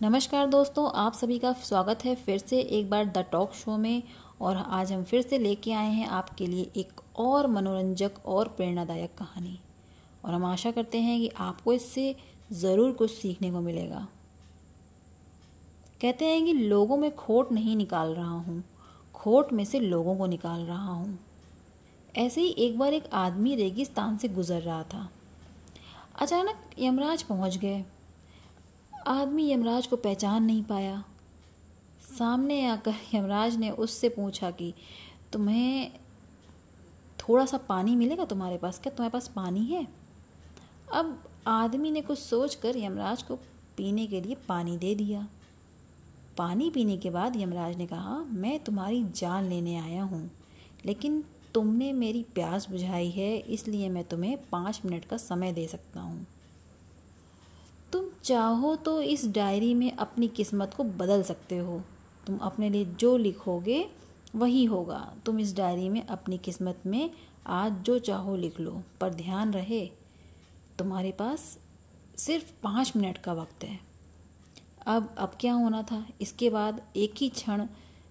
नमस्कार दोस्तों, आप सभी का स्वागत है फिर से एक बार द टॉक शो में। और आज हम फिर से लेके आए हैं आपके लिए एक और मनोरंजक और प्रेरणादायक कहानी। और हम आशा करते हैं कि आपको इससे ज़रूर कुछ सीखने को मिलेगा। कहते हैं कि लोगों में खोट नहीं निकाल रहा हूँ, खोट में से लोगों को निकाल रहा हूँ। ऐसे ही एक बार एक आदमी रेगिस्तान से गुजर रहा था। अचानक यमराज पहुँच गए। आदमी यमराज को पहचान नहीं पाया। सामने आकर यमराज ने उससे पूछा कि, तुम्हें थोड़ा सा पानी मिलेगा तुम्हारे पास? क्या तुम्हारे पास पानी है? अब आदमी ने कुछ सोच कर यमराज को पीने के लिए पानी दे दिया। पानी पीने के बाद यमराज ने कहा, मैं तुम्हारी जान लेने आया हूँ, लेकिन तुमने मेरी प्यास बुझाई है, इसलिए मैं तुम्हें पाँच मिनट का समय दे सकता हूँ। तुम चाहो तो इस डायरी में अपनी किस्मत को बदल सकते हो। तुम अपने लिए जो लिखोगे, वही होगा। तुम इस डायरी में अपनी किस्मत में आज जो चाहो लिख लो, पर ध्यान रहे, तुम्हारे पास सिर्फ़ पाँच मिनट का वक्त है। अब अब क्या होना था? इसके बाद एक ही क्षण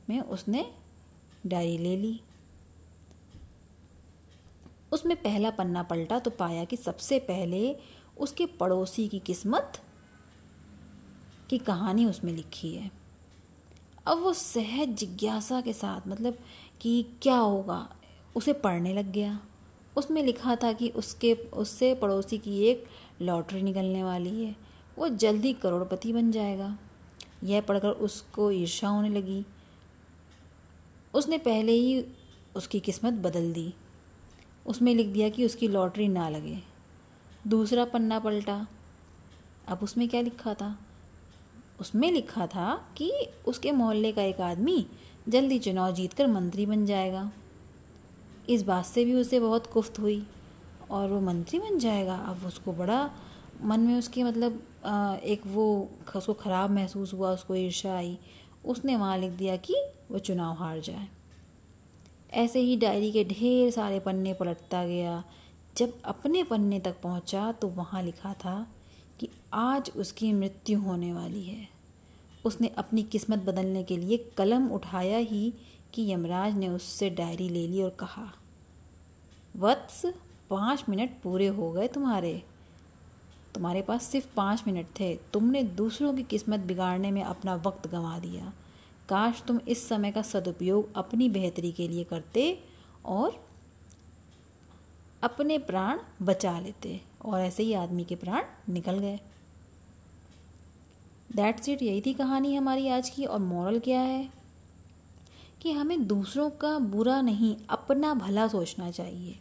में उसने डायरी ले ली। उसमें पहला पन्ना पलटा तो पाया कि सबसे पहले उसके पड़ोसी की किस्मत की कहानी उसमें लिखी है। अब वो सहज जिज्ञासा के साथ मतलब कि क्या होगा, उसे पढ़ने लग गया। उसमें लिखा था कि उसके, उससे पड़ोसी की एक लॉटरी निकलने वाली है। वो जल्दी करोड़पति बन जाएगा। यह पढ़कर उसको ईर्षा होने लगी। उसने पहले ही उसकी किस्मत बदल दी। उसमें लिख दिया कि उसकी लॉटरी ना लगे। दूसरा पन्ना पलटा। अब उसमें क्या लिखा था? उसमें लिखा था कि उसके मोहल्ले का एक आदमी जल्दी चुनाव जीतकर मंत्री बन जाएगा। इस बात से भी उसे बहुत कुफ्त हुई और वो मंत्री बन जाएगा। अब उसको बड़ा मन में उसके मतलब एक वो उसको ख़राब महसूस हुआ, उसको ईर्षा आई। उसने वहाँ लिख दिया कि वो चुनाव हार जाए। ऐसे ही डायरी के ढेर सारे पन्ने पलटता गया। जब अपने पन्ने तक पहुँचा तो वहाँ लिखा था कि आज उसकी मृत्यु होने वाली है। उसने अपनी किस्मत बदलने के लिए कलम उठाया ही कि यमराज ने उससे डायरी ले ली और कहा, वत्स, पाँच मिनट पूरे हो गए तुम्हारे। तुम्हारे पास सिर्फ़ पाँच मिनट थे। तुमने दूसरों की किस्मत बिगाड़ने में अपना वक्त गंवा दिया। काश तुम इस समय का सदुपयोग अपनी बेहतरी के लिए करते और अपने प्राण बचा लेते और ऐसे ही आदमी के प्राण निकल गए। दैट्स इट यही थी कहानी हमारी आज की, और मॉरल क्या है? कि हमें दूसरों का बुरा नहीं, अपना भला सोचना चाहिए।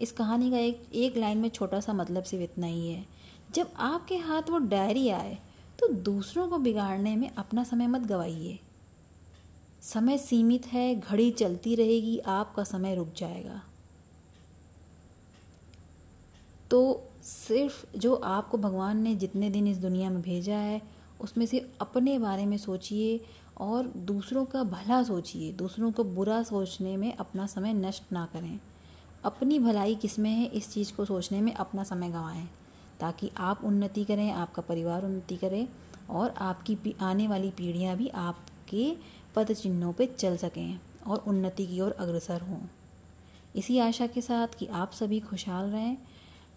इस कहानी का एक एक लाइन में छोटा सा मतलब सिर्फ़ इतना ही है। जब आपके हाथ वो डायरी आए तो दूसरों को बिगाड़ने में अपना समय मत गवाइए। समय सीमित है, घड़ी चलती रहेगी, आपका समय रुक जाएगा। तो सिर्फ़ जो आपको भगवान ने जितने दिन इस दुनिया में भेजा है, उसमें से अपने बारे में सोचिए और दूसरों का भला सोचिए, दूसरों को बुरा सोचने में अपना समय नष्ट ना करें। अपनी भलाई किसमें है, इस चीज़ को सोचने में अपना समय गंवाएँ, ताकि आप उन्नति करें, आपका परिवार उन्नति करे और आपकी आने वाली पीढ़ियाँ भी आपके पद चिन्हों पर चल सकें और उन्नति की ओर अग्रसर हों। इसी आशा के साथ कि आप सभी खुशहाल रहें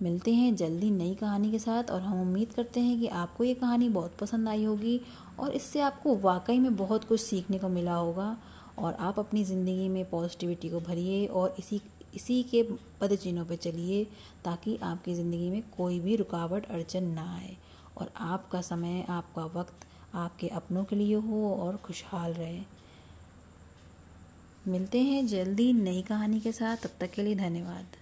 मिलते हैं जल्दी नई कहानी के साथ और हम उम्मीद करते हैं कि आपको ये कहानी बहुत पसंद आई होगी और इससे आपको वाकई में बहुत कुछ सीखने को मिला होगा। और आप अपनी ज़िंदगी में पॉजिटिविटी को भरिए और इसी इसी के पद चिन्हों पर चलिए ताकि आपकी ज़िंदगी में कोई भी रुकावट, अड़चन ना आए। और आपका समय, आपका वक्त आपके अपनों के लिए हो और खुशहाल रहे। मिलते हैं जल्दी नई कहानी के साथ। तब तक के लिए धन्यवाद।